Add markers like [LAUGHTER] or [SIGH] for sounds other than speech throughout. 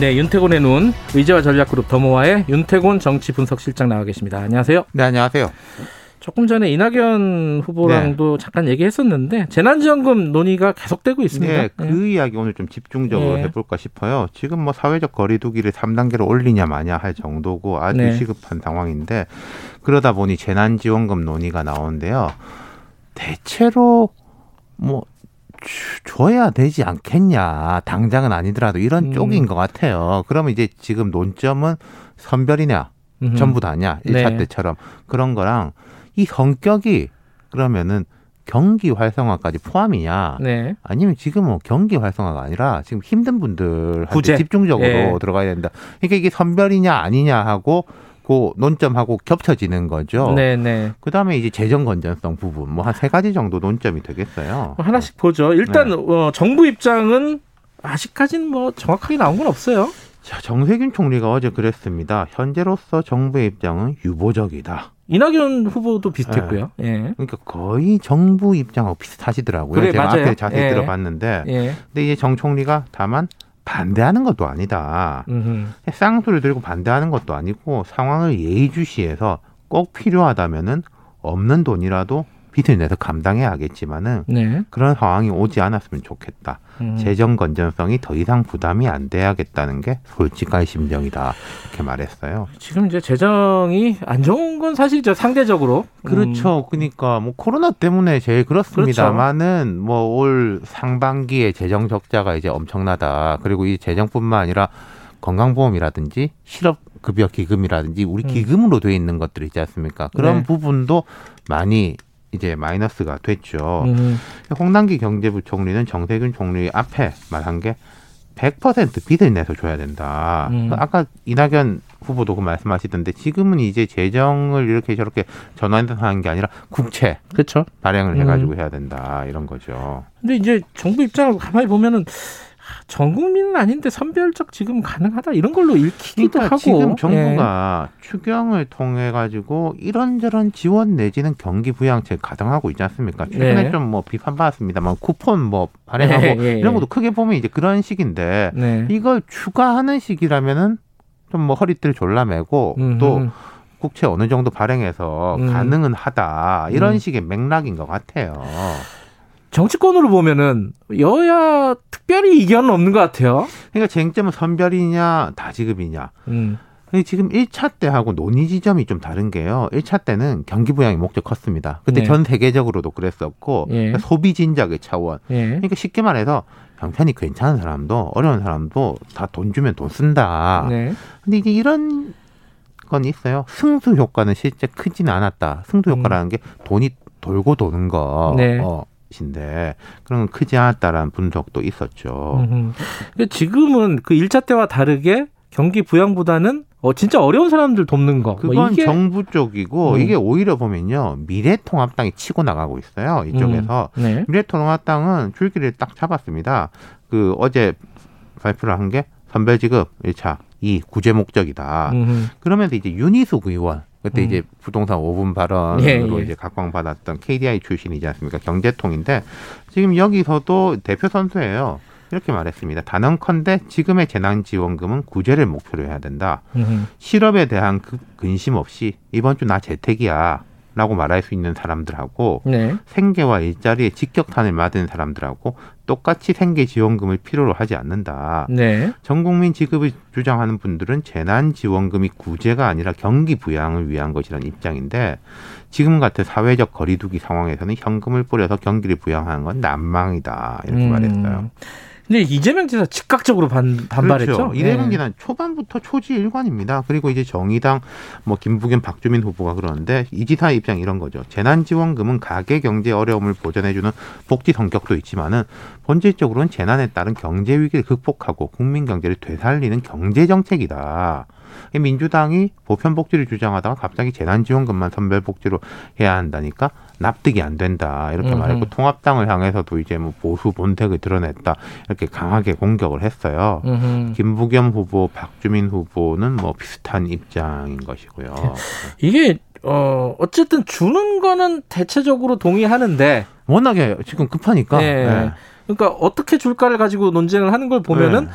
네, 윤태곤의 눈 의제와 전략그룹 더모아의 윤태곤 정치 분석실장 나와 계십니다. 안녕하세요. 네, 안녕하세요. 조금 전에 이낙연 후보랑도 네. 잠깐 얘기했었는데 재난지원금 논의가 계속되고 있습니다. 네, 그 이야기 오늘 좀 집중적으로 네. 해볼까 싶어요. 지금 뭐 사회적 거리두기를 3단계로 올리냐 마냐 할 정도고 아주 네. 시급한 상황인데 그러다 보니 재난지원금 논의가 나오는데요. 대체로 뭐 주- 줘야 되지 않겠냐. 당장은 아니더라도 이런 음. 쪽인 것 같아요. 그러면 이제 지금 논점은 선별이냐, 음흠. 전부 다냐, 일 1차 네. 때처럼 그런 거랑 이 성격이 그러면은 경기 활성화까지 포함이냐? 네. 아니면 지금 뭐 경기 활성화가 아니라 지금 힘든 분들한테 구제. 집중적으로 예. 들어가야 된다. 그러니까 이게 선별이냐 아니냐 하고 그 논점하고 겹쳐지는 거죠. 네, 네. 그다음에 이제 재정 건전성 부분 뭐 한 세 가지 정도 논점이 되겠어요. 뭐 하나씩 보죠. 일단 네. 어, 정부 입장은 아직까지는 뭐 정확하게 나온 건 없어요. 자, 정세균 총리가 어제 그랬습니다. 현재로서 정부의 입장은 유보적이다. 이낙연 후보도 비슷했고요. 예. 그러니까 거의 정부 입장하고 비슷하시더라고요. 그래, 제가 맞아요. 앞에 자세히 예. 들어봤는데. 예. 근데 이제 정 총리가 다만 반대하는 것도 아니다. 음흠. 쌍수를 들고 반대하는 것도 아니고 상황을 예의주시해서 꼭 필요하다면은 없는 돈이라도 빚을 내서 감당해야 하겠지만은 네. 그런 상황이 오지 않았으면 좋겠다. 음. 재정 건전성이 더 이상 부담이 안 돼야겠다는 게 솔직한 심정이다. 이렇게 말했어요. 지금 이제 재정이 안 좋은 건 사실이죠. 상대적으로. 음. 그렇죠. 그러니까 뭐 코로나 때문에 제일 그렇습니다만은 뭐올 상반기에 재정 적자가 이제 엄청나다. 그리고 이 재정뿐만 아니라 건강보험이라든지 실업 급여 기금이라든지 우리 음. 기금으로 돼 있는 것들 있지 않습니까? 그런 네. 부분도 많이 이제 마이너스가 됐죠. 음. 홍남기 경제부 총리는 정세균 총리 앞에 말한 게 100% 빚을 내서 줘야 된다. 음. 아까 이낙연 후보도 그 말씀하시던데 지금은 이제 재정을 이렇게 저렇게 전환해서 하는 게 아니라 국채 그렇죠. 발행을 음. 해가지고 해야 된다 이런 거죠. 근데 이제 정부 입장을 가만히 보면은 아, 전 국민은 아닌데 선별적 지금 가능하다 이런 걸로 읽히기도 그러니까 하고 지금 예. 정부가 추경을 통해 가지고 이런저런 지원 내지는 경기 부양책 가동하고 있지 않습니까? 최근에 네. 좀뭐 비판받았습니다만 쿠폰 뭐 발행하고 예, 예, 예. 이런 것도 크게 보면 이제 그런 식인데 네. 이걸 추가하는 식이라면은 좀 뭐 허리띠를 졸라매고 음, 또 음. 국채 어느 정도 발행해서 음. 가능은 하다 이런 음. 식의 맥락인 것 같아요. 정치권으로 보면은 여야 특별히 이견은 없는 것 같아요. 그러니까 쟁점은 선별이냐 다지급이냐. 음. 근데 지금 1차 때하고 논의 지점이 좀 다른 게요. 1차 때는 경기 부양이 목적 컸습니다. 그때 네. 전 세계적으로도 그랬었고 예. 그러니까 소비 진작의 차원. 예. 그러니까 쉽게 말해서 형편이 괜찮은 사람도 어려운 사람도 다 돈 주면 돈 쓴다. 네. 근데 이제 이런 건 있어요. 승수 효과는 실제 크지는 않았다. 승수 효과라는 게 돈이 돌고 도는 거. 음. 네. 어, 인데 그런 건 크지 않았다라는 분석도 있었죠. 음. 지금은 그 1차 때와 다르게 경기 부양보다는 어, 진짜 어려운 사람들 돕는 거. 뭐 그건 이게 정부 쪽이고 음. 이게 오히려 보면요 미래통합당이 치고 나가고 있어요 이쪽에서 음. 네. 미래통합당은 줄기를 딱 잡았습니다. 그 어제 발표를 한 게 선별지급 1차 이 구제 목적이다. 음. 그러면서 이제 윤희숙 의원 그때 음. 이제 부동산 5분 발언으로 예, 예. 이제 각광받았던 KDI 출신이지 않습니까? 경제통인데 지금 여기서도 대표 선수예요. 이렇게 말했습니다. 단언컨대 지금의 재난지원금은 구제를 목표로 해야 된다. 음. 실업에 대한 그 근심 없이 이번 주 나 재택이야. 라고 말할 수 있는 사람들하고 네. 생계와 일자리에 직격탄을 맞은 사람들하고 똑같이 생계 지원금을 필요로 하지 않는다. 네. 전 국민 지급을 주장하는 분들은 재난지원금이 구제가 아니라 경기 부양을 위한 것이라는 입장인데 지금 같은 사회적 거리두기 상황에서는 현금을 뿌려서 경기를 부양하는 건 난망이다 이렇게 음. 말했어요. 근데 이재명 지사 즉각적으로 반, 반발했죠. 그렇죠. 이재명 지사는 초반부터 초지 일관입니다. 그리고 이제 정의당 뭐 김부겸 박주민 후보가 그러는데 이 지사의 입장 이런 거죠. 재난지원금은 가계 경제 어려움을 보전해주는 복지 성격도 있지만은 본질적으로는 재난에 따른 경제 위기를 극복하고 국민 경제를 되살리는 경제 정책이다. 민주당이 보편 복지를 주장하다가 갑자기 재난지원금만 선별 복지로 해야 한다니까 납득이 안 된다 이렇게 말했고 통합당을 향해서도 이제 뭐 보수 본색을 드러냈다 이렇게 강하게 공격을 했어요. 음흠. 김부겸 후보, 박주민 후보는 뭐 비슷한 입장인 것이고요. 이게 어 어쨌든 주는 거는 대체적으로 동의하는데 워낙에 지금 급하니까. 네. 네. 그러니까 어떻게 줄까를 가지고 논쟁을 하는 걸 보면은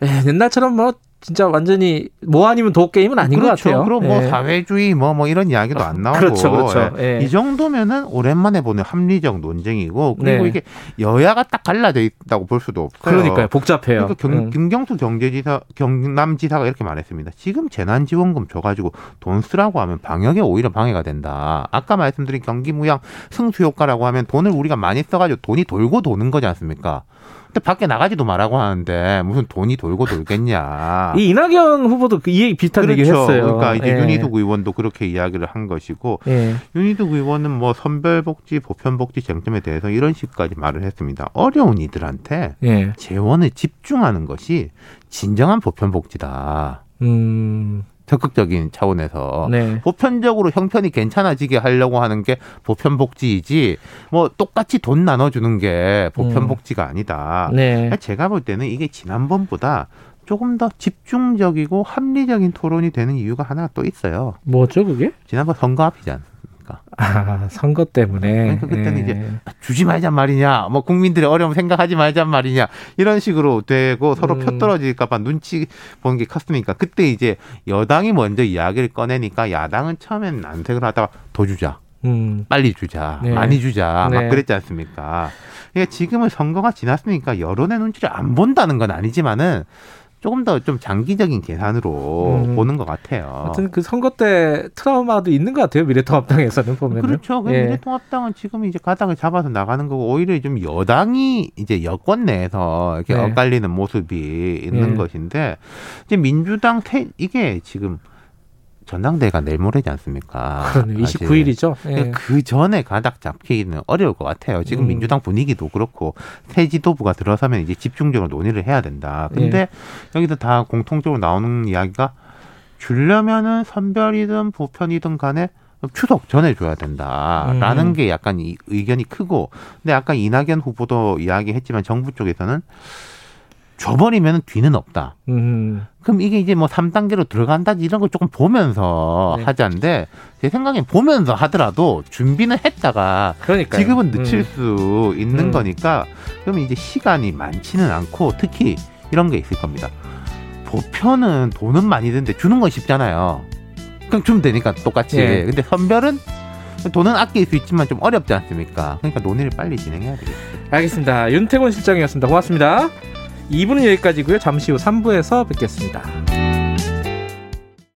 네. 에, 옛날처럼 뭐 진짜 완전히 뭐 아니면 도 게임은 아닌 그렇죠. 것 같아요. 그럼 뭐 예. 사회주의 뭐뭐 뭐 이런 이야기도 안 나오고 그렇죠, 그렇죠. 예. 이 정도면은 오랜만에 보는 합리적 논쟁이고 그리고 네. 이게 여야가 딱 갈라져 있다고 볼 수도 없어요. 그러니까요, 복잡해요. 그러니까 경, 음. 김경수 경제지사 경남지사가 이렇게 말했습니다. 지금 재난지원금 줘가지고 돈 쓰라고 하면 방역에 오히려 방해가 된다. 아까 말씀드린 경기무양 승수 효과라고 하면 돈을 우리가 많이 써가지고 돈이 돌고 도는 거지 않습니까? 근데 밖에 나가지도 말라고 하는데 무슨 돈이 돌고 돌겠냐. [LAUGHS] 이 이낙연 후보도 그이 얘기 비슷한 그렇죠. 얘기를 했어요. 그러니까 이제 예. 윤희숙 의원도 그렇게 이야기를 한 것이고 예. 윤희숙 의원은 뭐 선별복지, 보편복지 쟁점에 대해서 이런 식까지 말을 했습니다. 어려운 이들한테 예. 재원을 집중하는 것이 진정한 보편복지다. 음. 적극적인 차원에서 네. 보편적으로 형편이 괜찮아지게 하려고 하는 게 보편복지이지 뭐 똑같이 돈 나눠주는 게 보편복지가 음. 아니다. 네. 제가 볼 때는 이게 지난번보다 조금 더 집중적이고 합리적인 토론이 되는 이유가 하나 또 있어요. 뭐죠 그게? 지난번 선거 앞이잖아. 보니까. 아, 선거 때문에. 그러니까 그때는 예. 이제 주지 말잔 말이냐, 뭐 국민들의 어려움 생각하지 말잔 말이냐, 이런 식으로 되고 서로 음. 펴떨어질까봐 눈치 보는 게 컸으니까 그때 이제 여당이 먼저 이야기를 꺼내니까 야당은 처음엔 안색을 하다가 더 주자. 음. 빨리 주자, 네. 많이 주자, 네. 막 그랬지 않습니까? 그러니까 지금은 선거가 지났으니까 여론의 눈치를 안 본다는 건 아니지만은 조금 더 좀 장기적인 계산으로 음. 보는 것 같아요. 하여튼 그 선거 때 트라우마도 있는 것 같아요. 미래통합당에서는 보면. 그렇죠. 예. 미래통합당은 지금 이제 가닥을 잡아서 나가는 거고 오히려 좀 여당이 이제 여권 내에서 이렇게 네. 엇갈리는 모습이 있는 네. 것인데 이제 민주당 태, 이게 지금 전당대회가 내일 모레지 않습니까? 그러네, 29일이죠. 예. 그 전에 가닥 잡기는 어려울 것 같아요. 지금 음. 민주당 분위기도 그렇고 새 지도부가 들어서면 이제 집중적으로 논의를 해야 된다. 근데 예. 여기서 다 공통적으로 나오는 이야기가 줄려면은 선별이든 보편이든 간에 추석 전에 줘야 된다라는 음. 게 약간 이 의견이 크고 근데 아까 이낙연 후보도 이야기했지만 정부 쪽에서는 줘버리면 뒤는 없다. 음. 그럼 이게 이제 뭐 3단계로 들어간다 이런 걸 조금 보면서 네. 하자는데 제 생각엔 보면서 하더라도 준비는 했다가 그러니까요. 지금은 늦출 음. 수 있는 음. 거니까 그러면 이제 시간이 많지는 않고 특히 이런 게 있을 겁니다. 보편은 돈은 많이 드는데 주는 건 쉽잖아요. 그냥 주면 되니까 똑같이. 네. 근데 선별은 돈은 아낄 수 있지만 좀 어렵지 않습니까? 그러니까 논의를 빨리 진행해야 되겠죠. 알겠습니다. 윤태곤 실장이었습니다. 고맙습니다. 2부는 여기까지고요. 잠시 후 3부에서 뵙겠습니다.